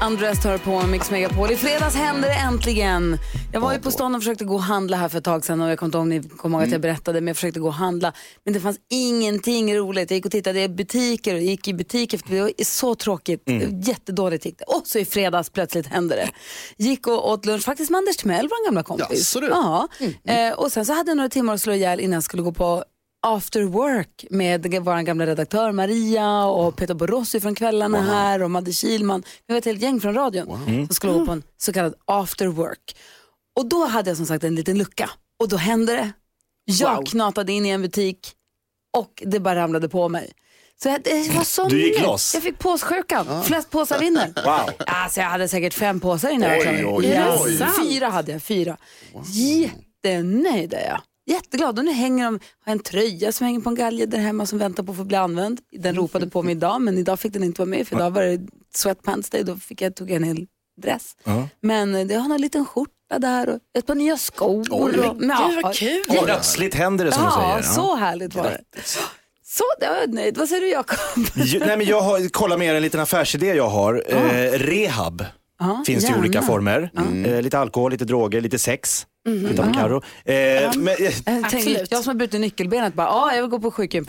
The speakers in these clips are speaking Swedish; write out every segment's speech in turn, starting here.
Andreas tar på Mix Megapol. I fredags hände det äntligen. Jag var ju på stan och försökte gå och handla här för ett tag sedan och jag kommer inte ihåg om ni kommer ihåg att jag berättade men jag försökte gå och handla. Men det fanns ingenting roligt. Jag gick och tittade i butiker och gick i butiker. Det var så tråkigt. Jättedåligt gick det. Och så i fredags plötsligt hände det. Gick och åt lunch faktiskt med Anders Timell, vår gamla kompis. Jaså du? Ja. Eh, och sen så hade jag några timmar att slå ihjäl innan jag skulle gå på After Work med vår gamla redaktör Maria och Peter Borossi från kvällarna här och Madde Kilman. Vi var ett helt gäng från radion som skulle gå på en så kallad After Work. Och då hade jag som sagt en liten lucka och då hände det. Jag knatade in i en butik och det bara ramlade på mig. Så jag, det var så Du gick loss. Jag fick påssjukan. Flest påsar vinner. Wow. Alltså jag hade säkert fem påsar innan jag var klar. Fyra hade jag, fyra. Jättenöjd är jag. Jätteglad. Och nu hänger de, har jag en tröja som hänger på en galge där hemma som väntar på att få bli använd. Den ropade på mig idag men idag fick den inte vara med för idag var det sweatpants day. Då fick jag, tog jag en hel dress. Men eh, det har en liten skjorta där och ett par nya skor. Oj. och, men, ja, Gud, vad kul. Plötsligt händer det som du Ja, säger. så härligt var det. Så, det var jag nöjd. Vad säger du Jakob? Nej, men jag har, kolla med er en liten affärsidé jag har. Eh, rehab Ja, finns det i olika former. Eh, lite alkohol, lite droger, lite sex. Titta på Carro. Eh, men, eh, Jag, tänkte, Absolut. jag som har brutit nyckelbenet bara, ja jag vill gå på sjukhem.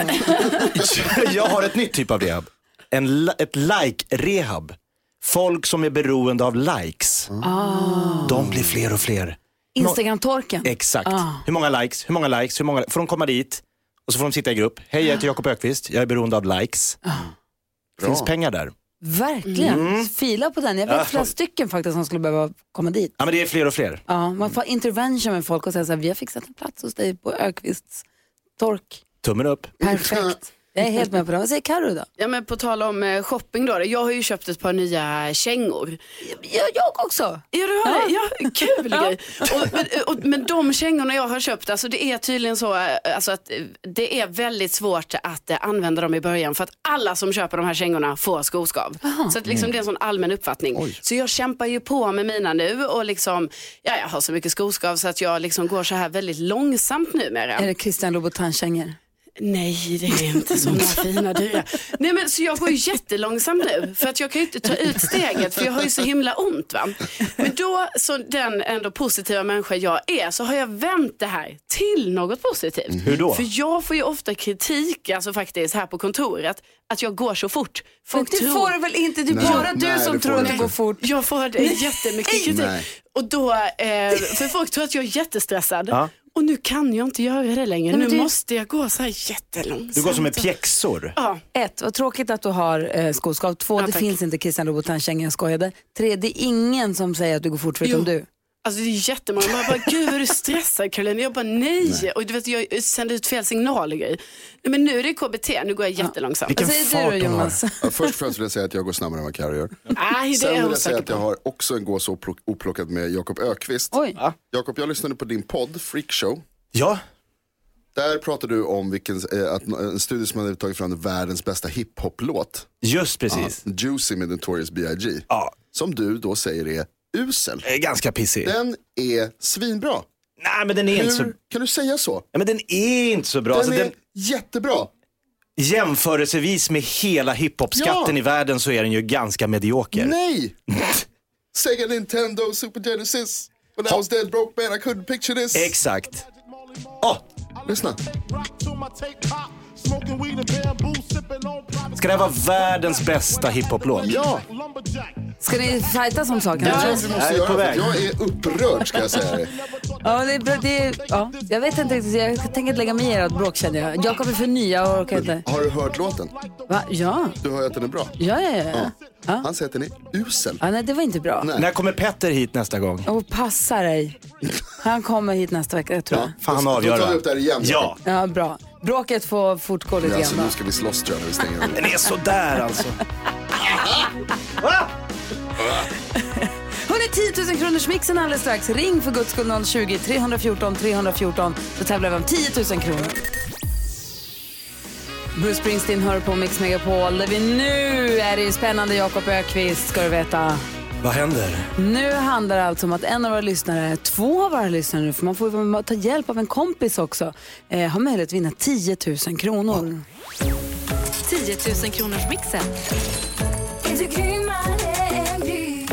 jag har ett nytt typ av rehab. En, ett like-rehab. Folk som är beroende av likes. De blir fler och fler. Instagram-torken. Exakt. Ah. Hur många likes, hur många likes, hur många... Får de komma dit och så får de sitta i grupp. Hej, jag heter Jakob Ökvist jag är beroende av likes. finns pengar där. Verkligen. Fila på den. Jag vet flera stycken faktiskt som skulle behöva komma dit. Ja, men det är fler och fler. Ja, man får intervention med folk och säga så här, vi har fixat en plats hos dig på Ökvists tork. Tummen upp. Perfekt. Jag är helt med på det. Vad säger Carro då? Ja, men på tal om eh, shopping då. Jag har ju köpt ett par nya kängor. Ja, jag också. Ja, du har det? Ja, kul grej. Och, men, och, men de kängorna jag har köpt, alltså det är tydligen så eh, alltså att eh, det är väldigt svårt att använda dem i början för att alla som köper de här kängorna får skoskav. Så att liksom, det är en sån allmän uppfattning. Så jag kämpar ju på med mina nu och liksom, ja, jag har så mycket skoskav så att jag liksom går så här väldigt långsamt numera. Är det Christian Louboutin-kängor? Nej, det är inte sådana fina dyra. Nej, men, så jag går ju jättelångsamt nu för att jag kan ju inte ta ut steget för jag har ju så himla ont. Va? Men då, så den ändå positiva människa jag är, så har jag vänt det här till något positivt. Hur då? För jag får ju ofta kritik, alltså faktiskt här på kontoret, att jag går så fort. Men Folk det tror- får du väl inte? Det är Nej. bara du Nej, som det tror att du går fort. jag får det jättemycket kritik. Nej. Och då, eh, för folk tror att jag är jättestressad. Ja. Och nu kan jag inte göra det längre. men nu det- måste jag gå så här jättelångsamt. Du går som med pjäxor. Ja. Ett, vad tråkigt att du har eh, skoskav. Två, Ja, det tack. finns inte Christian Louboutin-kängor, jag skojade. Tre, det är ingen som säger att du går fort förutom Jo. du. Alltså det är jättemånga som bara, gud vad du stressad Caroline? Jag bara nej. Och du vet jag sänder ut fel signaler. Nej, men nu är det KBT, nu går jag jättelångsamt. Vilken Vad säger fart du. Jonas? Ja, först och främst vill jag säga att jag går snabbare än vad Carro gör. Nej, det Sen är vill jag säga att jag har också en gås oplock- oplockad med Jakob Ökvist. Oj. Jakob, jag lyssnade på din podd, Freakshow. Ja, Där pratar du om vilken, eh, att, en studie som hade tagit fram världens bästa hiphop-låt. just precis. Juicy med Notorious B.I.G. Ja, Som du då säger är usel. eh, ganska pissig. Den är svinbra. Nej, men den är inte så... Hur kan du säga så? Ja, men den är inte så bra. Den Alltså, är den, jättebra. jämförelsevis med hela hiphop-skatten Ja. i världen så är den ju ganska medioker. Nej! Sega Nintendo Super Genesis. When I was dead broke man I couldn't picture this. Exakt. Åh, Lyssna. ska det här vara världens bästa hiphop-låt? Ja, Ska ni fightas om saken? jag Ja. Jag måste är göra på det. väg. Jag är upprörd ska jag säga det. Ja, det, är det, är- ja, jag vet inte riktigt, jag tänker inte lägga mig i ert bråk känner jag. Jakob är för ny, jag orkar inte. Har du hört låten? Va? Ja, Du hör ju att den är bra. ja, ja. ja. ja. Han säger att den är usel. ja nej, det var inte bra. Nej. När kommer Petter hit nästa gång? Och passa dig. Han kommer hit nästa vecka, jag tror jag. Fan han Då tar vi avgöra. upp det här igen. Ja, Ja, bra. Bråket får fortgå lite Alltså, grann. nu va? ska vi slåss tror jag när vi stänger den är sådär alltså. Hörni, 10 000 kronors mixen alldeles strax. Ring för guds skull 020 314 314 så tävlar vi om 10 000 kronor. Bruce Springsteen hör på Mix Megapol där vi nu är det spännande Jakob Ökvist ska du veta. Vad händer? Nu handlar det alltså om att en av våra lyssnare, två av våra lyssnare nu, för man får ju ta hjälp av en kompis också, eh, har möjlighet att vinna 10 000 kronor. 10 000 kronors mixen.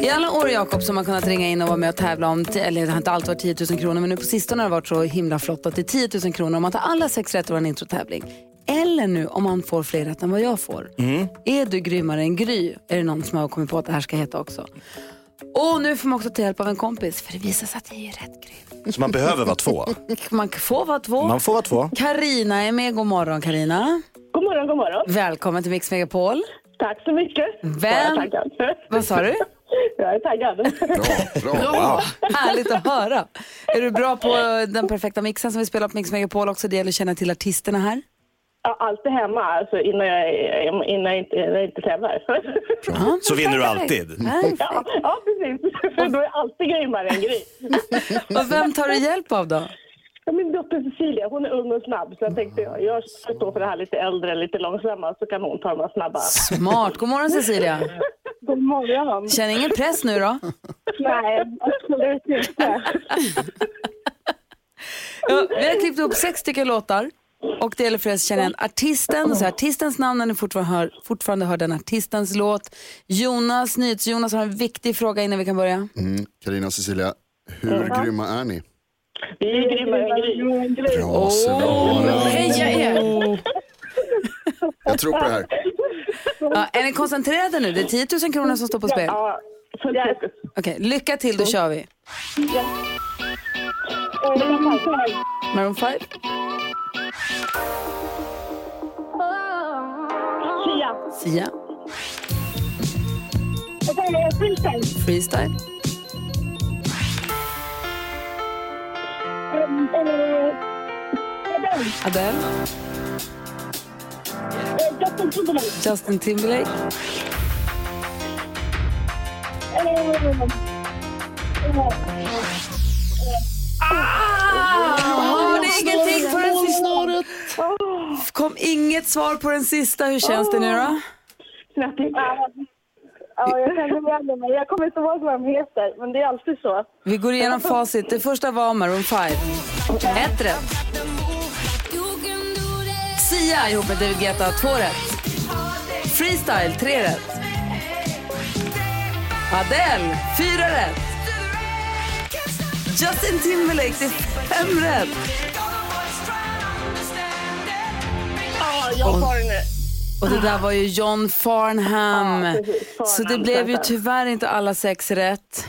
I alla år Jakob som man kunnat ringa in och vara med och tävla om, eller det har inte alltid varit 10 000 kronor, men nu på sistone har det varit så himla flott att det är 10 000 kronor om man tar alla sex rätt i vår introtävling. Eller nu om man får fler rätt än vad jag får. Är du grymmare än Gry? Är det någon som har kommit på att det här ska heta också. Och nu får man också ta hjälp av en kompis, för det visar sig att det är rätt Gry. Så man behöver vara två? Man får vara två. Man får vara två. Karina är med, god morgon Karina. God morgon, god morgon. Välkommen till Mix Megapol. Tack så mycket. Vem- Jag. Vad sa du? Jag är taggad. Bra, bra. Härligt att höra. Är du bra på den perfekta mixen som vi spelar på Mix Megapol också? Det gäller att känna till artisterna här. Ja, Alltid hemma, alltså innan jag, innan jag inte, när jag inte tävlar. Ja, Så vinner du alltid. Ja, ja, precis. Då är jag alltid grymmare än Gry. Och vem tar du hjälp av då? Ja, Min dotter Cecilia, hon är ung och snabb så jag tänkte jag, jag ska stå för det här lite äldre, lite långsamma så kan hon ta de här snabba. Smart. God morgon Cecilia. God morgon. Känner ingen press nu då? Nej, absolut inte. Ja, vi har klippt upp sex stycken låtar. Och det gäller för er att känna igen artisten, så artistens namn när ni fortfarande hör, fortfarande hör den artistens låt. Jonas, NyhetsJonas har en viktig fråga innan vi kan börja. Mm. Carina och Cecilia, hur grymma är ni? Vi är grymmare än Gry. Bra svar. Heja er! Jag tror på det här. Ja, är ni koncentrerade nu? Det är 10 000 kronor som står på spel. Ja, fullt fokus. Okej, lycka till, då kör vi. Maroon 5, Sia. Sia, Freestyle. Freestyle, Adele, Justin Timberlake. Justin Timberlake, Har ni ingenting på den sista? Kom inget svar på den sista. Hur känns det nu då? Snäppigt. Ja, jag känner igen det, men jag kommer inte ihåg vad de heter. Men det är alltid så. Vi går igenom facit. Det första var Maroon 5. Ett rätt. Sia ihop med David Guetta, två rätt. Freestyle, tre rätt. Adele, fyra rätt. Justin Timberlake, det är fem rätt. Ja, jag har det nu. Och det där var ju John Farnham. Ja. Så det blev ju tyvärr inte alla sex rätt.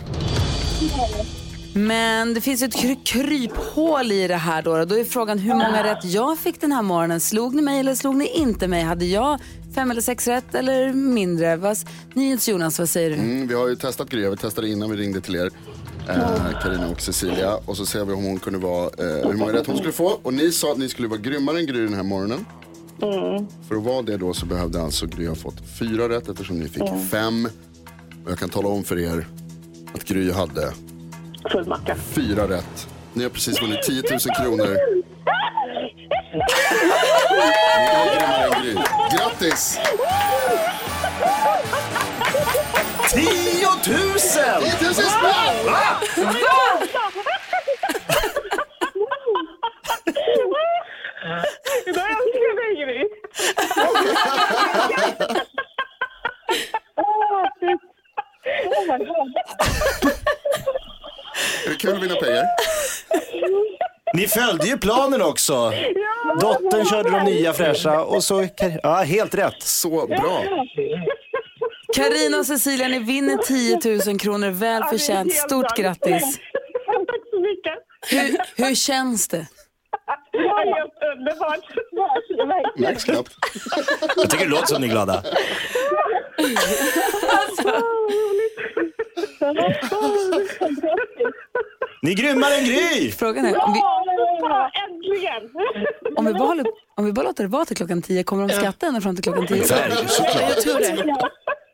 Men det finns ju ett kry- kryphål i det här då. Då är frågan hur många rätt jag fick den här morgonen. Slog ni mig eller slog ni inte mig? Hade jag fem eller sex rätt eller mindre? Vad, NyhetsJonas, vad säger du? Mm, vi har ju testat Gry, vi testade innan vi ringde till er. eh, Carina och Cecilia. Och så ser vi om hon kunde vara, eh, hur många rätt hon skulle få. Och ni sa att ni skulle vara grymmare än Gry den här morgonen. För att vara det då så behövde alltså Gry ha fått fyra rätt eftersom ni fick fem. Och jag kan tala om för er att Gry hade Full macka. fyra rätt. Ni har precis vunnit 10 000 kronor. Ni är. Grattis! 10 000! 10 000 spänn! Idag älskar jag dig, Gry. Oh my God. Är det kul att vinna pengar? Ni följde ju planen också. Dottern körde de nya fräscha och så... Ja, helt rätt. Så bra. Karina och Cecilia, ni vinner 10 000 kronor. Väl förtjänt. Stort grattis. Tack så mycket. Hur, hur känns det? Det var helt underbart. Märks knappt. Jag tycker det låter som ni är glada. Ni är grymmare än Gry! Frågan är, om vi, Ja, äntligen! om vi, bara, håller- om vi bara låter det vara till klockan 10, kommer de skratta ända fram till klockan 10? Verkligen, såklart. Jag tror det.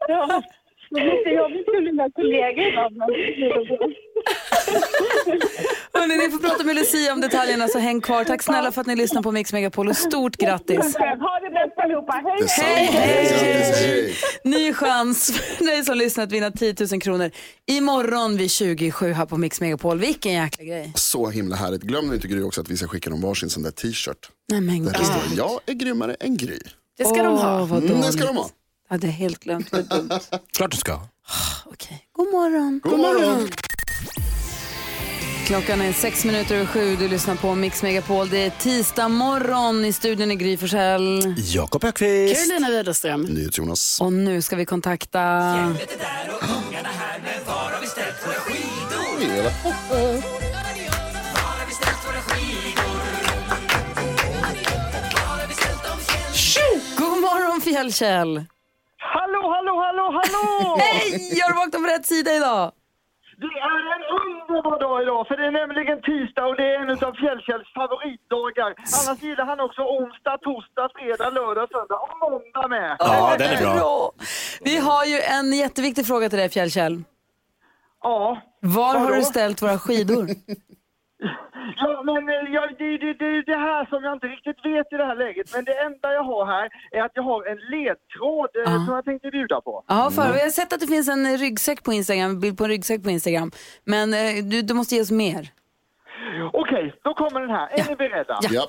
Ja, det blir jobbigt för mina kollegor. men- Hörrni, ni får prata med Lucia om detaljerna så häng kvar. Tack snälla för att ni lyssnar på Mix Megapol och stort grattis. Ha det bäst allihopa. Hej, hej! Ny chans för dig som lyssnar att vinna 10 000 kronor imorgon vid 27 här på Mix Megapol. Vilken jäkla grej. Så himla härligt. Glöm inte Gry också att vi ska skicka dem varsin sån där t-shirt. Nej men Där det står jag är grymmare än Gry. Det ska de ha. Vad Mm, det ska de ha. Ja, det är helt glömt. Vad dumt. Klart du ska. Okej, god morgon. God morgon. Klockan är sex minuter över sju. Du lyssnar på Mix Megapol. Det är tisdag morgon i studion i Gry Forssell. Jakob Öqvist. Carolina Widerström. NyhetsJonas. Och nu ska vi kontakta... God morgon Fjällkäll! Hallå, hallå, hallå, hallå! Hej! Har du vaknat på rätt sida idag? Det är en underbar dag idag, för det är nämligen tisdag och det är en av Fjällkälls favoritdagar. Annars gillar han också onsdag, torsdag, fredag, lördag, söndag och måndag med. Ja, den är bra. Vi har ju en jätteviktig fråga till dig Fjällkäll. Ja. Var har du ställt våra skidor? Ja, men eh, ja, det, det, det är det här som jag inte riktigt vet i det här läget. Men det enda jag har här är att jag har en ledtråd eh, Ja. som jag tänkte bjuda på. Ja, för, jag har sett att det finns en ryggsäck på Instagram, bild på en ryggsäck på Instagram. Men eh, du, du måste ge oss mer. Okej, då kommer den här. Är ni beredda? Ja.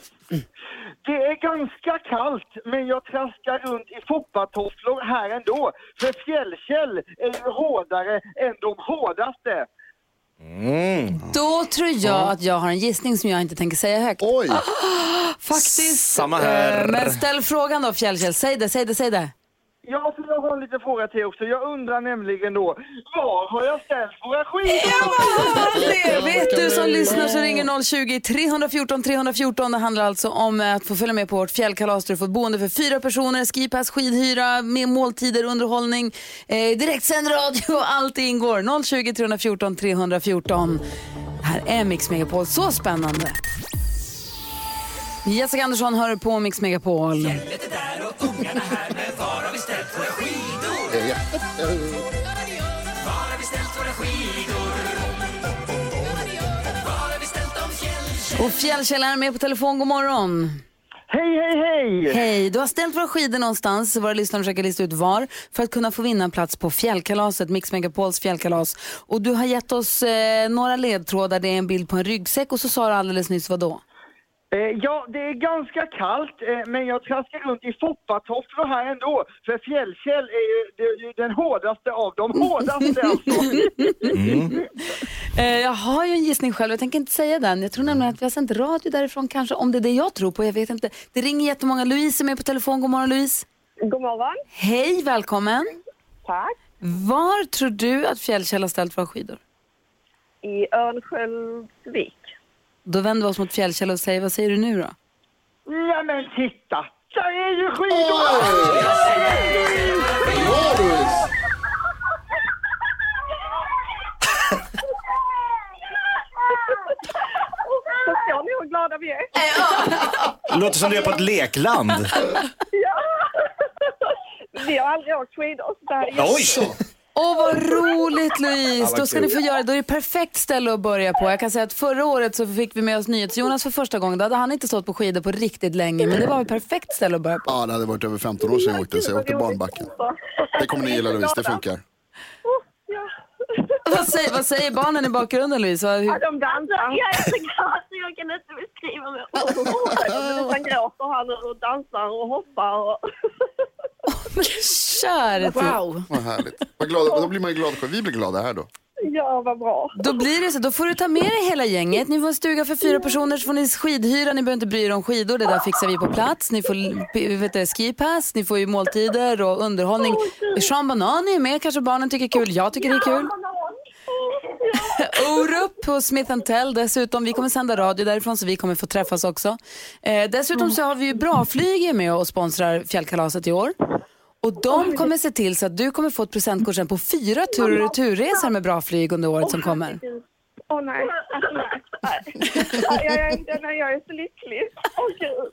Det är ganska kallt, men jag traskar runt i foppatofflor här ändå. För Fjällkäll är ju hårdare än de hårdaste. Då tror jag att jag har en gissning som jag inte tänker säga högt. Oj, Faktiskt. Samma här. Eh, Men ställ frågan då Fjällkäll. Säg det, säg det, säg det. Ja, så jag har en liten fråga till också. Jag undrar nämligen då, var har jag ställt våra skidor? Det vet du som lyssnar så ringer 020-314 314. Det handlar alltså om att få följa med på vårt fjällkalas där du får ett boende för fyra personer, skipass, skidhyra, med måltider, underhållning, eh, direktsänd radio och allt ingår. 020-314 314. Det här är Mix Megapol. Så spännande. Jessica Andersson hör på Mix Megapol. Och Fjällkäll är med på telefon. God morgon. Hej, hej, hej! Hej, du har ställt våra skidor någonstans, våra lyssnare försöker lista ut var, för att kunna få vinna en plats på fjällkalaset, Mix Megapols fjällkalas. Och du har gett oss eh, några ledtrådar, det är en bild på en ryggsäck och så sa du alldeles nyss vad då? Eh, ja, det är ganska kallt, eh, men jag traskar runt i foppatofflor här ändå. För Fjällkäll är ju, det är ju den hårdaste av de hårdaste alltså. Eh, jag har ju en gissning själv, jag tänker inte säga den. Jag tror nämligen att vi har sänt radio därifrån kanske, om det är det jag tror på, jag vet inte. Det ringer jättemånga. Louise är med på telefon. God morgon Louise. God morgon. Hej, välkommen. Tack. Var tror du att Fjällkäll har ställt våra skidor? I Örnsköldsvik. Då vänder vi oss mot Fjällkäll och säger, vad säger du nu då? Ja men titta! Där är ju Louise. Förstår ni hur glada vi är? Låter som du är på ett lekland. Ja! Vi har aldrig åkt skidor. så Det här är Oj! Åh, vad roligt Louise! vad Då ska kul. ni få göra det. Då är det perfekt ställe att börja på. Jag kan säga att förra året så fick vi med oss NyhetsJonas för första gången. Då hade han inte stått på skidor på riktigt länge, men det var ett perfekt ställe att börja på. Ja, det hade varit över 15 år sedan jag åkte, så jag åkte barnbacken. Det kommer ni gilla Louise, det funkar. Ja. Vad säger, vad säger barnen i bakgrunden Louise? Hur, De dansar. Jag är så glad så jag kan inte beskriva mig. Han gråter han och dansar och hoppar. Och... tid. Wow. Vad härligt. Vad glada, då blir man ju glad själv. Vi blir glada här då. Ja, vad bra. Då blir det så. Då får du ta med dig hela gänget. Ni får en stuga för fyra personer, så får ni skidhyra. Ni behöver inte bry er om skidor, det där fixar vi på plats. Ni får vet du, skipass, ni får ju måltider och underhållning. Sean Banan är med, kanske barnen tycker kul. Jag tycker det är kul. Orup på Smith Tell dessutom. Vi kommer sända radio därifrån så vi kommer få träffas också. Eh, dessutom så har vi ju Bra Flyg med och sponsrar fjällkalaset i år. Och de kommer se till så att du kommer få ett presentkort sen på fyra tur och returresor med Bra Flyg under året som kommer. Åh nej, alltså nej. nej. Jag, jag, jag, jag är så lycklig. Åh gud.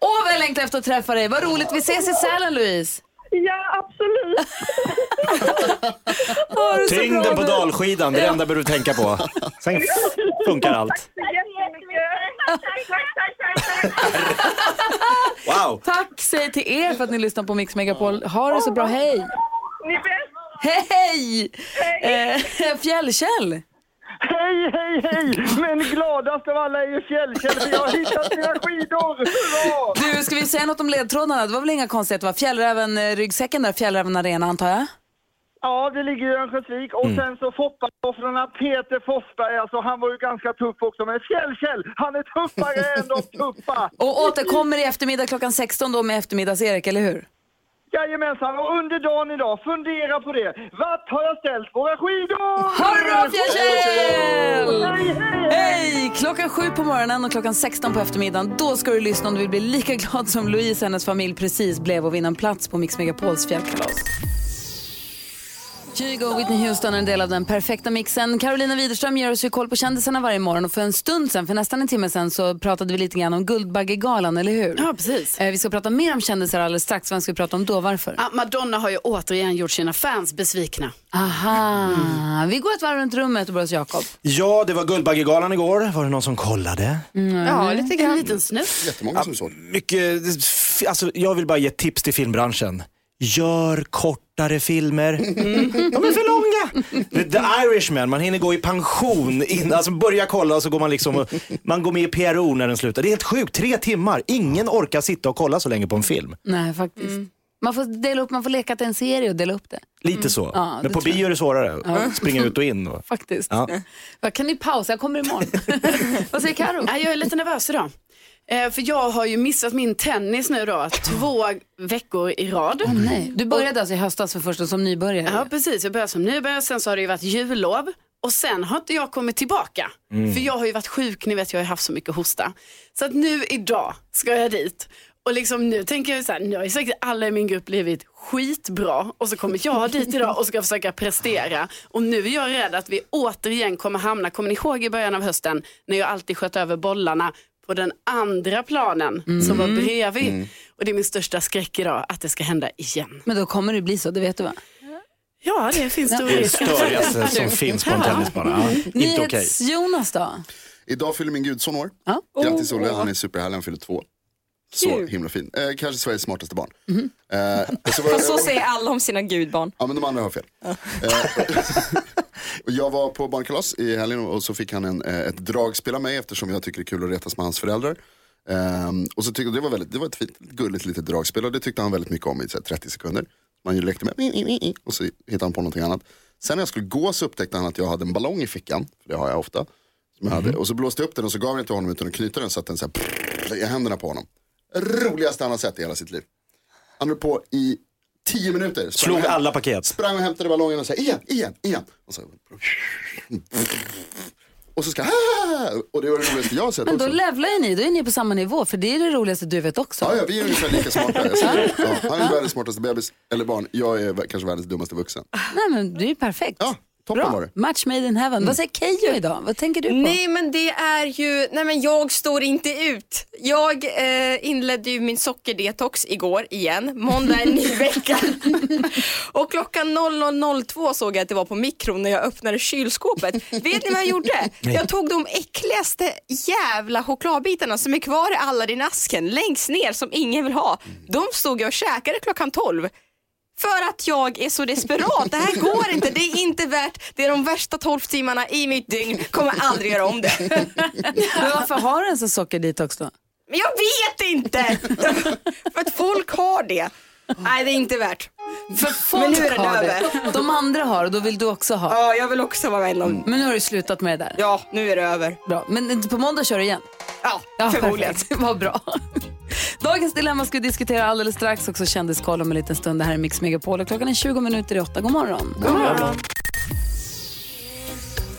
Åh, vad jag längtar efter att träffa dig. Vad roligt. Vi ses i Sälen, Louise. Ja, absolut. Tyngden på dalskidan, det är det enda du behöver tänka på. Sen funkar allt. Wow! Tack säger till er för att ni lyssnar på Mix Megapol. Ha det så bra, hej! Ni är bäst. Hej! Eh, Fjällkäll! Hej, hej, hej! Men gladast av alla är ju Fjällkäll, för jag har hittat mina skidor! Hurra! Du, ska vi säga något om ledtrådarna? Det var väl inga konstigheter va? Fjällräven-ryggsäcken där, Fjällräven Arena antar jag? Ja, det ligger i Örnsköldsvik. Och sen så Foppa-offrarna, Peter Forsberg, alltså han var ju ganska tuff också. Men Fjällkäll, han är tuffare än de tuffa! Och återkommer i eftermiddag klockan 16 då med eftermiddags-Erik, eller hur? Jajamensan, och under dagen idag, fundera på det. Vart har jag ställt våra skidor? Hurra Fjällkäll! Hej, hej, hej! Klockan sju på morgonen och klockan 16 på eftermiddagen. Då ska du lyssna om du vill bli lika glad som Louise och hennes familj precis blev och vinna en plats på Mix Megapols fjällkalas. Kygo och Whitney Houston är en del av den perfekta mixen. Carolina Widerström ger oss ju koll på kändisarna varje morgon och för en stund sen, för nästan en timme sen, så pratade vi lite grann om Guldbaggegalan, eller hur? Ja, precis. Eh, Vi ska prata mer om kändisar alldeles strax. Vem ska vi prata om då? Varför? Ja, Madonna har ju återigen gjort sina fans besvikna. Aha, vi går ett varv runt rummet och börjar hos Jakob. Ja, det var Guldbaggegalan igår. Var det någon som kollade? Ja, lite En grann. liten snutt. Jättemånga som såg. Mycket, alltså, jag vill bara ge tips till filmbranschen. Gör kortare filmer. De är för långa. The Irishman, man hinner gå i pension innan, alltså börja kolla och så går man liksom, och- man går med i PRO när den slutar. Det är helt sjukt, tre timmar. Ingen orkar sitta och kolla så länge på en film. Nej, faktiskt. Man får dela upp, man får leka är en serie och dela upp det. Lite så. Mm. Ja, det Men på bio är det svårare. Springa ut och in. Och... Faktiskt. Ja. Ja. Kan ni pausa? Jag kommer imorgon. Vad säger Karo? Nej, jag är lite nervös idag. Eh, för jag har ju missat min tennis nu då, två veckor i rad. Nej. Du började alltså i höstas för första som nybörjare? Ja, precis. Jag började som nybörjare, sen så har det ju varit jullov och sen har inte jag kommit tillbaka. För jag har ju varit sjuk, ni vet jag har haft så mycket hosta. Så att nu idag ska jag dit. Och liksom nu tänker jag så här, nu har ju säkert alla i min grupp blivit skitbra och så kommer jag dit idag och ska försöka prestera. Och nu är jag rädd att vi återigen kommer hamna, kommer ni ihåg i början av hösten när jag alltid sköt över bollarna på den andra planen som var bredvid. Och det är min största skräck idag, att det ska hända igen. Men då kommer det bli så, det vet du va? Ja, det finns stor Det är det risk. störigaste som finns på en tennisbana. Ja, inte okej. NyhetsJonas då? Idag fyller min gudson år. Ja. Grattis Olle, han är superhärlig, han fyller två. Så himla fin. Eh, kanske Sveriges smartaste barn. Eh, så var, Och så säger alla om sina gudbarn. Ja men de andra har fel. Eh, och jag var på barnkalas i helgen och så fick han en, eh, ett dragspel av mig eftersom jag tycker det är kul att retas med hans föräldrar. Ehm, och så tyckte det var väldigt, det var ett fint, gulligt litet dragspel och det tyckte han väldigt mycket om i så här, 30 sekunder. Man ju lekte med och så hittade han på någonting annat. Sen när jag skulle gå så upptäckte han att jag hade en ballong i fickan, för det har jag ofta. Som jag hade. Och så blåste jag upp den och så gav jag den till honom utan att knyta den så att den så här, prrr, i händerna på honom. Roligaste han har sett i hela sitt liv. Han höll på i tio minuter. Slog häm- alla paket. Sprang och hämtade ballongen och sa igen, igen, igen. Och så, och så ska och det var det roligaste jag har sett Men då också. levlar ju ni, då är ni på samma nivå för det är det roligaste du vet också. Ja, ja, vi är ungefär lika smarta. Ja, han är världens smartaste bebis, eller barn. Jag är kanske världens dummaste vuxen. Nej men du är ju perfekt. Ja, toppen var Bra, det. match made in heaven. Vad säger Keyyo idag? Vad tänker du på? Nej men det är ju, nej men jag står inte ut. Jag eh, inledde ju min sockerdetox igår igen. Måndag är en ny vecka. och klockan 00.02 såg jag att det var på mikron när jag öppnade kylskåpet. Vet ni vad jag gjorde? Jag tog de äckligaste jävla chokladbitarna som är kvar i Aladdin-asken längst ner som ingen vill ha. De stod jag och käkade klockan 12. För att jag är så desperat. Det här går inte. Det är inte värt. Det är de värsta 12 timmarna i mitt dygn. Kommer aldrig göra om det. Men varför har du en sockerdetox då? Men jag vet inte. För att folk har det. Nej, det är inte värt. För folk Men nu är den över. det. De andra har och då vill du också ha. Ja, jag vill också vara en av Men nu har du slutat med det där. Ja, nu är det över. Bra. Men på måndag kör du igen? Ja, Ja, förmodligen. perfekt. Vad bra. Dagens dilemma ska vi diskutera alldeles strax. Också kändiskoll om en liten stund. Det här är Mix Megapol och klockan är 20 minuter i åtta. God morgon. God morgon.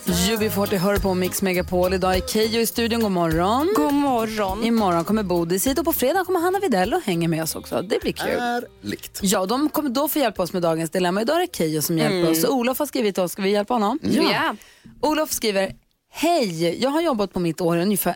UB40 hör på Mix Megapol. Idag är Keyyo i studion. God morgon. God morgon. Imorgon kommer Bodis hit och på fredag kommer Hanna Videll och hänger med oss också. Det blir kul. Ärligt. Ja, de kommer då få hjälpa oss med dagens dilemma. Idag är det Keyyo som hjälper oss. Så Olof har skrivit till oss. Ska vi hjälpa honom? Ja. Olof skriver, hej, jag har jobbat på mitt år ungefär,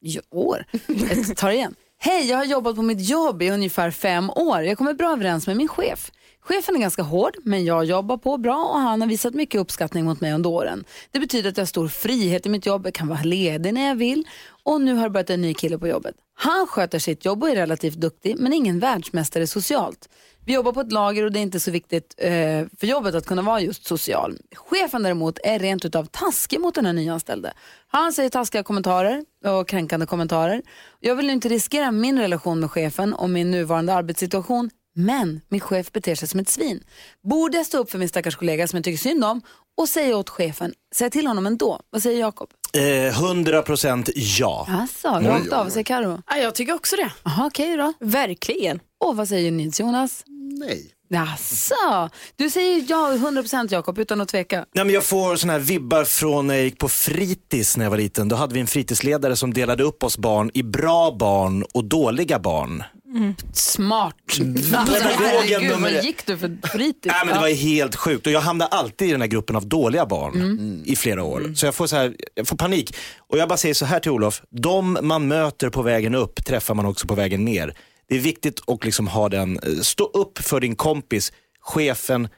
ja, år, jag tar igen. Hej, jag har jobbat på mitt jobb i ungefär fem år. Jag kommer bra överens med min chef. Chefen är ganska hård, men jag jobbar på bra och han har visat mycket uppskattning mot mig under åren. Det betyder att jag har stor frihet i mitt jobb, jag kan vara ledig när jag vill och nu har det börjat en ny kille på jobbet. Han sköter sitt jobb och är relativt duktig, men ingen världsmästare socialt. Vi jobbar på ett lager och det är inte så viktigt eh, för jobbet att kunna vara just social. Chefen däremot är rent utav taskig mot den här nyanställde. Han säger taskiga kommentarer och kränkande kommentarer. Jag vill inte riskera min relation med chefen och min nuvarande arbetssituation men min chef beter sig som ett svin. Borde jag stå upp för min stackars kollega som jag tycker synd om och säga åt chefen, säga till honom ändå? Vad säger Jakob? Eh, 100% ja. Alltså, rakt av. Säger Karo? Ja, jag tycker också det. Jaha, okej då. Verkligen. Och vad säger Nils Jonas? Nej. Jaså, du säger ja 100% Jakob utan att tveka. Nej, men jag får såna här vibbar från när jag gick på fritids när jag var liten. Då hade vi en fritidsledare som delade upp oss barn i bra barn och dåliga barn. Smart. Alltså, Pedagogen herregud, vad gick du för fritids? Nej, men det var helt sjukt och jag hamnade alltid i den här gruppen av dåliga barn Mm. i flera år. Så jag får, så här, jag får panik. Och jag bara säger så här till Olof, de man möter på vägen upp träffar man också på vägen ner. Det är viktigt att liksom ha den, eh, stå upp för din kompis, chefen,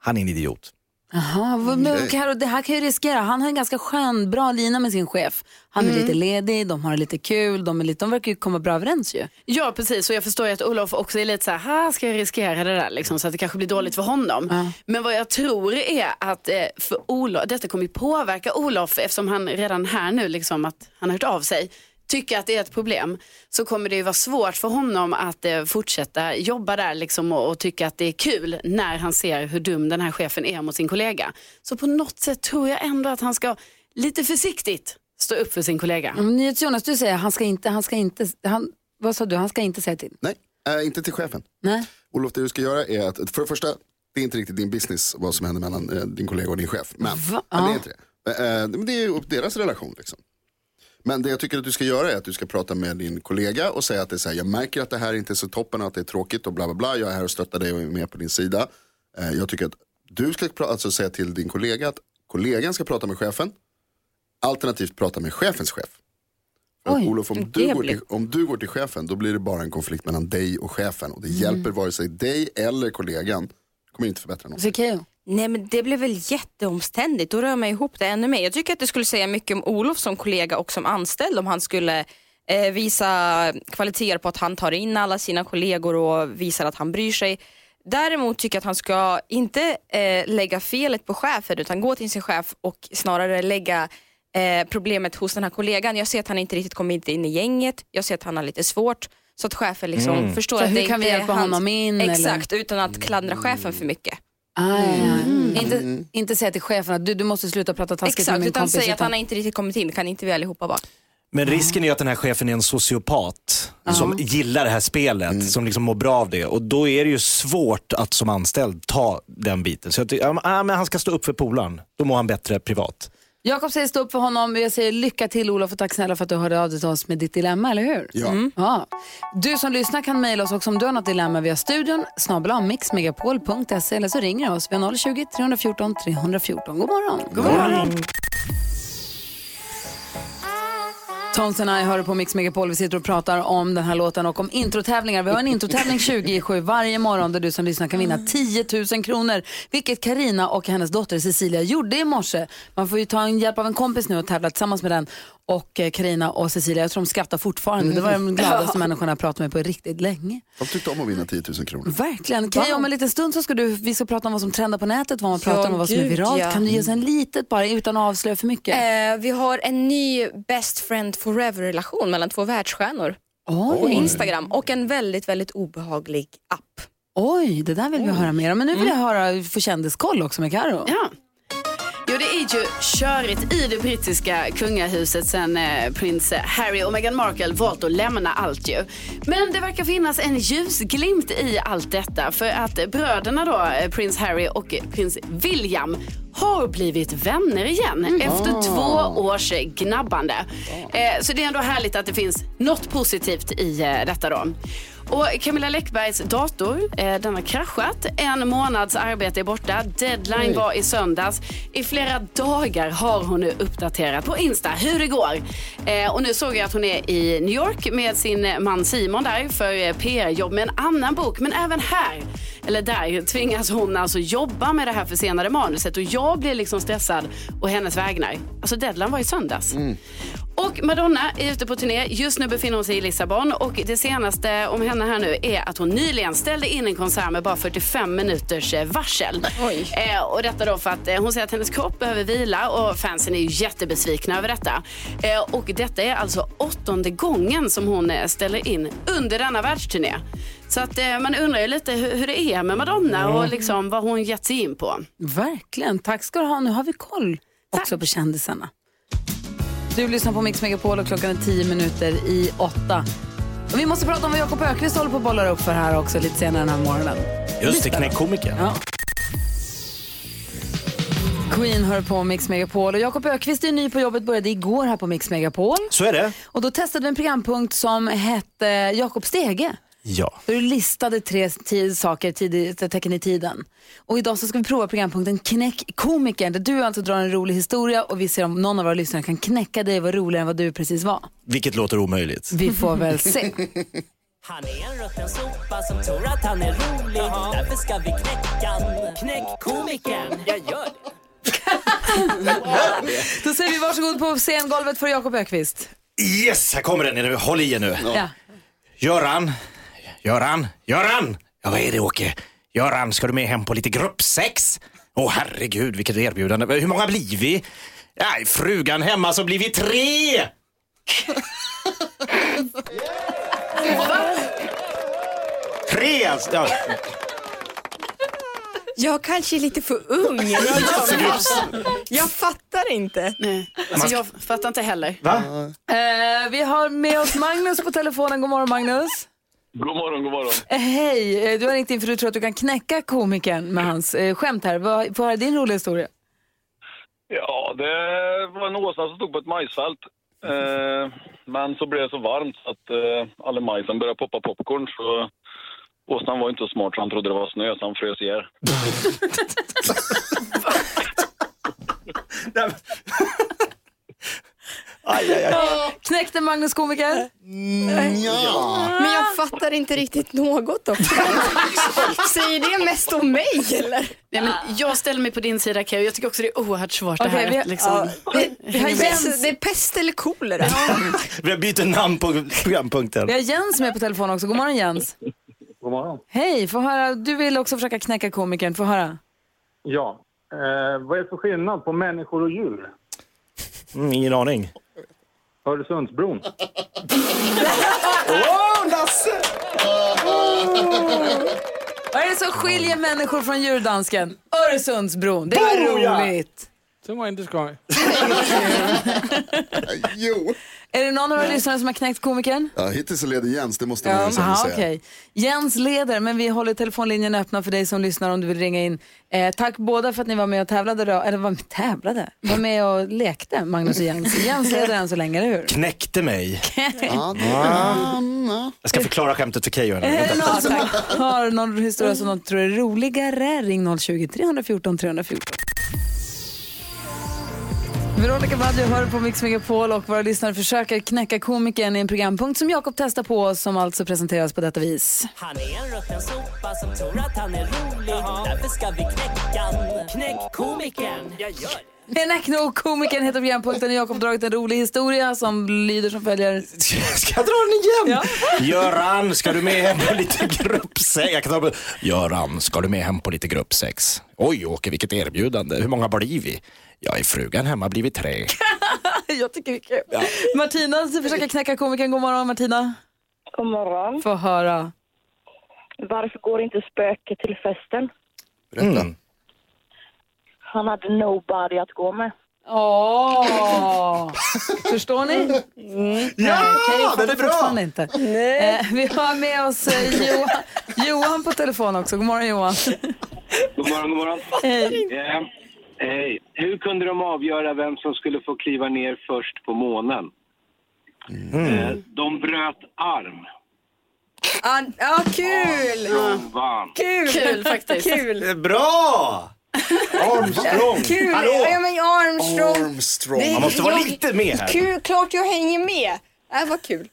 han är en idiot. Jaha, vad- men Karo, det här kan ju riskera. Han har en ganska skön, bra lina med sin chef. Han är lite ledig, de har lite kul, de, är lite, de verkar ju komma bra överens ju. Ja, precis. Och jag förstår ju att Olof också är lite så här, "Ha, ska jag riskera det där liksom, så att det kanske blir dåligt för honom. Men vad jag tror är att eh, för Olof, detta kommer ju påverka Olof eftersom han redan här nu, liksom, att han har hört av sig, tycker att det är ett problem så kommer det ju vara svårt för honom att eh, fortsätta jobba där liksom, och, och tycka att det är kul när han ser hur dum den här chefen är mot sin kollega. Så på något sätt tror jag ändå att han ska lite försiktigt stå upp för sin kollega. Mm, Nyhets Jonas, du säger han ska inte, han ska inte, han, vad sa du, han ska inte säga till? Nej, äh, inte till chefen. Nej. Olof, det du ska göra är att, för det första, det är inte riktigt din business vad som händer mellan eh, din kollega och din chef. Men, Va? men det är inte det. Eh, eh, det är ju upp deras relation liksom. Men det jag tycker att du ska göra är att du ska prata med din kollega och säga att det är så här, jag märker att det här inte är så toppen och att det är tråkigt och bla bla bla. Jag är här och stöttar dig och är med på din sida. Eh, jag tycker att du ska alltså säga till din kollega att kollegan ska prata med chefen. Alternativt prata med chefens chef. Oj, Olof, om du, går till, om du går till chefen då blir det bara en konflikt mellan dig och chefen. Och det Mm. hjälper vare sig dig eller kollegan. Det kommer inte förbättra något. Nej men det blev väl jätteomständigt, då rör man ihop det ännu mer. Jag tycker att det skulle säga mycket om Olof som kollega och som anställd om han skulle eh, visa kvaliteter på att han tar in alla sina kollegor och visar att han bryr sig. Däremot tycker jag att han ska inte eh, lägga felet på chefen utan gå till sin chef och snarare lägga eh, problemet hos den här kollegan. Jag ser att han inte riktigt kommit in i gänget, jag ser att han har lite svårt så att chefen liksom förstår Så att hur det kan vi hjälpa hans- honom in, eller? Exakt, utan att klandra chefen för mycket. Aj, aj. Inte, inte säga till chefen att du, du måste sluta prata taskigt med Exakt, min utan kompis. säga att han har inte riktigt kommit in, kan inte vi allihopa vara? Men risken är att den här chefen är en sociopat som gillar det här spelet, som liksom mår bra av det. Och då är det ju svårt att som anställd ta den biten. Så att, ja, men- ja, men han ska stå upp för polaren, då mår han bättre privat. Jakob säger stå upp för honom. Jag säger lycka till Olof och tack snälla för att du hörde av dig till oss med ditt dilemma, eller hur? Ja. Ja. Du som lyssnar kan mejla oss också om du har något dilemma via studion, snabel mixmegapol.se eller så ringer du oss. Vi har 020 314 314. God morgon. God morgon. Tones and I hör på Mix Megapol. Vi sitter och pratar om den här låten och om introtävlingar. Vi har en introtävling 20 i 7 varje morgon där du som lyssnar kan vinna 10 000 kronor. Vilket Karina och hennes dotter Cecilia gjorde i morse. Man får ju ta en hjälp av en kompis nu och tävla tillsammans med den. Och Karina och Cecilia, jag tror de skrattar fortfarande. Det var de gladaste människorna jag pratat med på riktigt länge. De tyckte om att vinna 10 000 kronor. Verkligen. Kan jag om en liten stund så ska du, vi ska prata om vad som trendar på nätet, vad man pratar om och vad som är viralt. ja. Kan du ge oss en litet bara utan att avslöja för mycket? Eh, vi har en ny best friend forever-relation mellan två världsstjärnor på Oj. Instagram och en väldigt, väldigt obehaglig app. Oj, det där vill vi höra mer om. Men nu vill jag höra för kändiskoll också med Karo. Ja. Jo, det är ju körigt i det brittiska kungahuset sen eh, prins Harry och Meghan Markle valt att lämna allt ju. Men det verkar finnas en ljusglimt i allt detta för att bröderna då, eh, prins Harry och prins William har blivit vänner igen efter två års gnabbande. Eh, så det är ändå härligt att det finns något positivt i eh, detta då. Och Camilla Läckbergs dator, eh, den har kraschat. En månads arbete är borta. Deadline var i söndags. I flera dagar har hon nu uppdaterat på Insta hur det går. Eh, och nu såg jag att hon är i New York med sin man Simon där för eh, PR-jobb med en annan bok. Men även här, eller där, tvingas hon alltså jobba med det här försenade manuset. Och jag blir liksom stressad och hennes vägnar. Alltså deadline var i söndags. Och Madonna är ute på turné. Just nu befinner hon sig i Lissabon och det senaste om henne här nu är att hon nyligen ställde in en konsert med bara 45 minuters eh, varsel. Eh, och detta då för att eh, hon säger att hennes kropp behöver vila och fansen är ju jättebesvikna över detta. Eh, och detta är alltså åttonde gången som hon eh, ställer in under denna världsturné. Så att eh, man undrar ju lite hur, hur det är med Madonna och liksom vad hon gett sig in på. Verkligen. Tack ska du ha. Nu har vi koll också på kändisarna. Du lyssnar på Mix Megapol och klockan är tio minuter i åtta. Och vi måste prata om vad Jakob Ökvist håller på att bolla upp för här också lite senare den här morgonen. Just det, knäckkomikern. Ja. Queen hör på Mix Megapol och Jakob Ökvist är ny på jobbet, började igår här på Mix Megapol. Så är det. Och då testade vi en programpunkt som hette Jakob Stege. Ja. Du listade tre tid, saker, tid, tecken i tiden. Och idag så ska vi prova programpunkten Knäck komikern där du alltså drar en rolig historia och vi ser om någon av våra lyssnare kan knäcka dig och vara roligare än vad du precis var. Vilket låter omöjligt. Vi får väl se. Han är en rutten sopa som tror att han är rolig Därför ska vi knäcka. Knäck komikern Jag gör det Då säger vi varsågod på scengolvet för Jakob Ökvist. Yes, här kommer den. nu. Håll i er nu. Ja. Göran, Göran, Göran! Ja, vad är det Åke? Göran, ska du med hem på lite gruppsex? Åh herregud, vilket erbjudande. Hur många blir vi? Nej, frugan hemma så blir vi tre! Tre alltså. Ja. Jag kanske är lite för ung. Jag, jag fattar inte. Nej. Alltså, jag fattar inte heller. Va? Eh, vi har med oss Magnus på telefonen. God morgon Magnus. God morgon, god morgon. Eh, hej, Eh, du har ringt in för du tror att du kan knäcka komikern med hans eh, skämt här. Vad- Få höra din roliga historia. Ja, det var en åsna som stod på ett majsfält. Eh, men så blev det så varmt att eh, alla majsen började poppa popcorn. Så åsnan var inte så smart så han trodde det var snö så han frös ihjäl. Aj, aj, aj. Knäckte Magnus komiker? Men jag fattar inte riktigt något också. Säger det mest om mig eller? Nej, men jag ställer mig på din sida Keyyo. Jag tycker också det är oerhört svårt det Okej, här. vi- liksom, Vi, vi, har Det Jens, är, det är pest eller kolera. Vi har bytt namn på programpunkten. vi har Jens med på telefon också. God morgon Jens. God morgon. Hej, få höra. Du vill också försöka knäcka komikern. Få höra. Ja, eh, vad är det för skillnad på människor och djur? Mm, ingen aning. Öresundsbron. Åh, Lasse! Vad är det som skiljer människor från djurdansken? Öresundsbron. Det var roligt. Det var inte skoj. Jo. Är det någon av våra lyssnare som har knäckt komikern? Ja, hittills så leder Jens, det måste man ju Aha, säga. okej. Jens leder, men vi håller telefonlinjen öppna för dig som lyssnar om du vill ringa in. Eh, tack båda för att ni var med och tävlade, då. eller var med, tävlade? Var med och lekte, Magnus och Jens. Jens leder än så länge, eller hur? Knäckte mig. Anna. Jag ska förklara skämtet för Keyyo. Är det någon som har någon historia som de tror är roligare? Ring 020 314 314. Veronica Maggio hör på Mix Megapol och våra lyssnare försöker knäcka komikern i en programpunkt som Jakob testar på som alltså presenteras på detta vis. Han är en rutten sopa som tror att han är rolig Därför ska vi knäcka. Knäck komikern Jag gör det Knäck nog komikern heter programpunkten och Jakob dragit en rolig historia som lyder som följer. Ska jag dra den igen? Göran, ska du med hem på lite gruppsex? Jag kan ta på... Göran, ska du med hem på lite gruppsex? Oj, Åke, vilket erbjudande. Hur många blir vi? Jag är frugan hemma blivit tre. Jag tycker det är kul. Martina försöker knäcka komikern. God morgon Martina. God morgon. Få höra. Varför går inte spöket till festen? Mm. Han hade nobody att gå med. Åh! Förstår ni? Mm. Ja, det den är bra. inte. Eh, vi har med oss eh, Johan, Johan på telefon också. God morgon Johan. God morgon, god morgon. Hej. Eh, hej. Hur kunde de avgöra vem som skulle få kliva ner först på månen? Eh, de bröt arm. Ja, ja, kul! Vann. Kul! Kul faktiskt. Kul! Bra! Armstrong! Kul! Hallå! Ja, men Armstrong. Armstrong. Det- Man måste vara jag- lite med här. Kul, klart jag hänger med. Det var kul.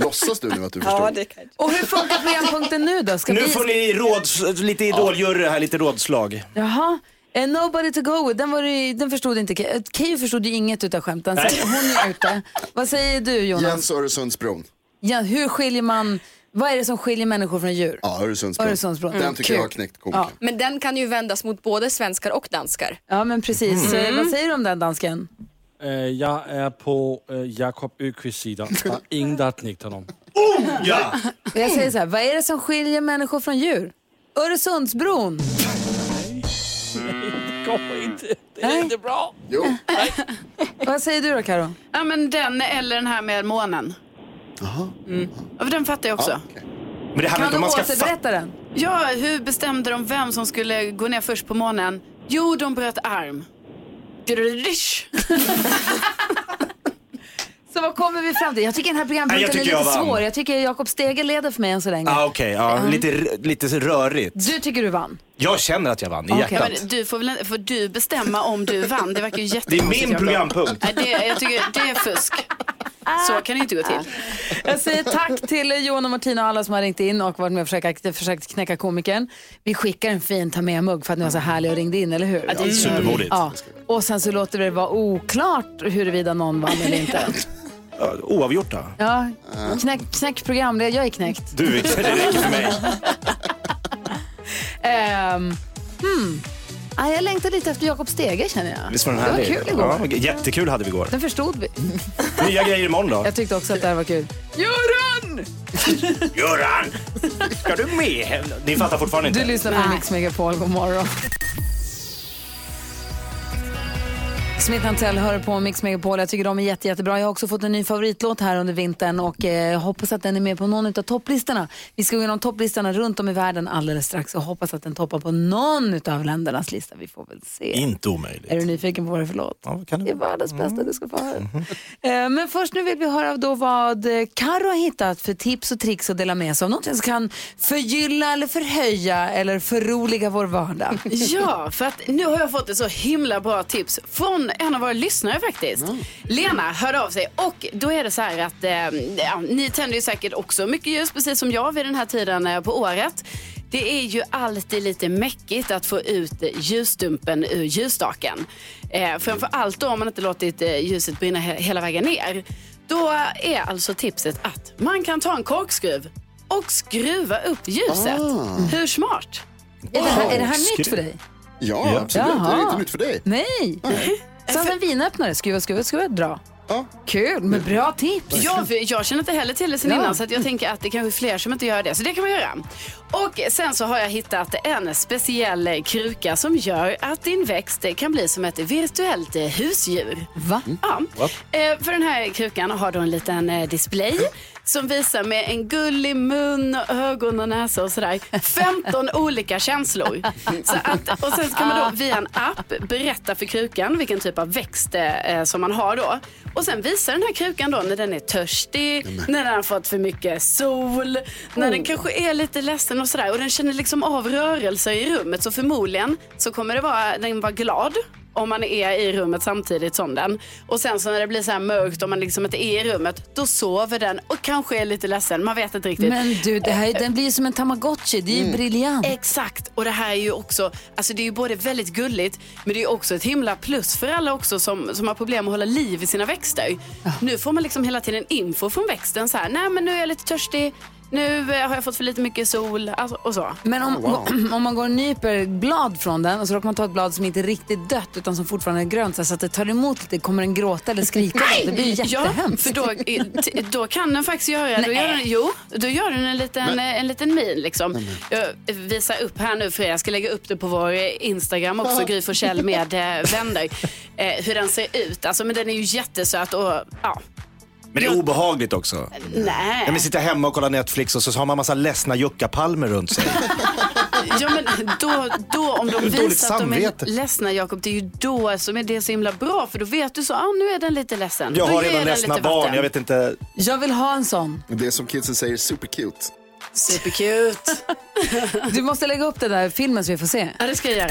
Låtsas du nu att du Ja, förstod? det kan Och hur funkar programpunkten nu då? Ska Nu vi... får ni råds, lite idoljury här, lite rådslag. Jaha. Eh, nobody to go with, den, var det, den förstod inte Ke- Keyyo förstod ju inget utav skämten, så hon är ute. Vad säger du Jonas? Jens Öresundsbron. Ja, hur skiljer man, vad är det som skiljer människor från djur? Ja, Öresundsbron. Öresundsbron. Den tycker kul. jag har knäckt komikern. Men den kan ju vändas mot både svenskar och danskar. Ja men precis, Mm. Eh, vad säger du om den dansken? Øh, jeg er på øh, Jakob Øqvists sider. Der er ingen, har knægt honom. Ja! Jag säger så här, vad är det som skiljer människor från djur? Öresundsbron. Det går inte. Det är Nej. inte bra. Jo. Vad säger du då Karo? Ja men den eller den här med månen. Mm. Ja, den fattar jag också. Men det handlar Kan inte om man ska återberätta den? Ja, hur bestämde de vem som skulle gå ner först på månen? Jo, de bröt arm. Så vad kommer vi fram till? Jag tycker den här programpunkten är lite jag vann. svår. Jag tycker Jakob Stege leder för mig än så länge. Ah, Okej, ja, lite, lite rörigt. Du tycker du vann? Jag känner att jag vann i Okej. hjärtat. Men du får, väl, får du bestämma om du vann? Det verkar ju Det är jättekonstigt. min Jakob. programpunkt. Nej, det, jag tycker det är fusk. Så kan det inte gå till. Jag säger tack till Johan och Martina och alla som har ringt in och varit med och försökt, försökt knäcka komikern. Vi skickar en fin ta med-mugg för att ni var så härliga och ringde in, eller hur? Ja, det är Supermodigt. Ja. Och sen så låter vi det vara oklart huruvida någon vann eller inte. Oavgjort då? Ja, knäck, knäck programledare, jag är knäckt. Du, det räcker för mig. Um, hmm. Ah, jag längtar lite efter Jakob Stege känner jag. Visst var den det var härlig? kul igår. Ja, jättekul hade vi igår. Den förstod vi. Nya grejer imorgon då. Jag tyckte också att det här var kul. Göran! Göran! Ska du med? Ni fattar fortfarande inte? Du lyssnar på Mix Megapol, god morgon. Smith Tell hör på Mix Megapol. Jag tycker de är jätte, jättebra. Jag har också fått en ny favoritlåt här under vintern och eh, hoppas att den är med på någon av topplistorna. Vi ska gå igenom topplistorna runt om i världen alldeles strax och hoppas att den toppar på någon av ländernas lista. Vi får väl se. Inte omöjligt. Är du nyfiken på vad det är för låt? Ja, kan Det det är världens bästa du ska få höra. Mhm. Eh, Men först nu vill vi höra då vad Karo har hittat för tips och tricks att dela med sig av. Någonting som kan förgylla eller förhöja eller förroliga vår vardag. Ja, för att nu har jag fått ett så himla bra tips från en av våra lyssnare faktiskt. Lena hörde av sig och då är det så här att eh, ja, ni tänder ju säkert också mycket ljus precis som jag vid den här tiden eh, på året. Det är ju alltid lite mäckigt att få ut eh, ljusstumpen ur ljusstaken. Eh, framför allt då om man inte låtit eh, ljuset brinna he- hela vägen ner. Då är alltså tipset att man kan ta en korkskruv och skruva upp ljuset. Hur smart? Är det här, är det här nytt för dig? Ja, Ja. absolut. Det är Jaha. inte nytt för dig. Nej. Som en vinöppnare. Skruva, skruva, skruva, dra. Ja. Kul, men bra tips. Ja, för jag känner inte heller till det sen Ja. innan så att jag tänker att det kanske är fler som inte gör det. Så det kan man göra. Och sen så har jag hittat en speciell kruka som gör att din växt kan bli som ett virtuellt husdjur. Va? Ja. Eh, För den här krukan har du en liten eh, display som visar med en gullig mun, och ögon och näsa och sådär 15 olika känslor. Så att, och sen kan man då via en app berätta för krukan vilken typ av växt eh, som man har då. Och sen visar den här krukan då när den är törstig, när den har fått för mycket sol, när den kanske är lite ledsen och sådär. Och den känner liksom av rörelser i rummet så förmodligen så kommer det vara, den vara glad om man är i rummet samtidigt som den. Och sen så när det blir så här mörkt och man liksom inte är i rummet, då sover den och kanske är lite ledsen. Man vet inte riktigt. Men du, det här, den blir ju som en tamagotchi. Det är ju briljant. Exakt, och det här är ju också, alltså det är ju både väldigt gulligt men det är också ett himla plus för alla också som, som har problem att hålla liv i sina växter. Nu får man liksom hela tiden info från växten så här, nej men nu är jag lite törstig, nu eh, har jag fått för lite mycket sol alltså, och så. Men om, om man går och nyper blad från den och så råkar man ta ett blad som inte är riktigt dött utan som fortfarande är grönt så att det tar emot lite, kommer den gråta eller skrika? då? Det blir ju Ja, jättehemskt. för då, då kan den faktiskt göra, då gör den, jo, då gör den en liten, en liten min liksom. Jag visar upp här nu för er, jag ska lägga upp det på vår Instagram också, Gry Forssell med eh, vänner, eh, hur den ser ut. Alltså, men den är ju jättesöt och ja, Men det är obehagligt också. nej. Ja, men sitta hemma och kolla Netflix och så har man massa ledsna juckapalmer runt sig. Ja, men då, då om de visar att de är samvete. ledsna Jakob, det är ju då som är det så himla bra för då vet du så, ah, nu är den lite ledsen. Jag Då har ger redan den ledsna lite barn, vatten. jag vet inte. Jag vill ha en sån. Det är som kidsen säger, supercute. Supercute. Du måste lägga upp den där filmen så vi får se. Ja, det ska jag göra.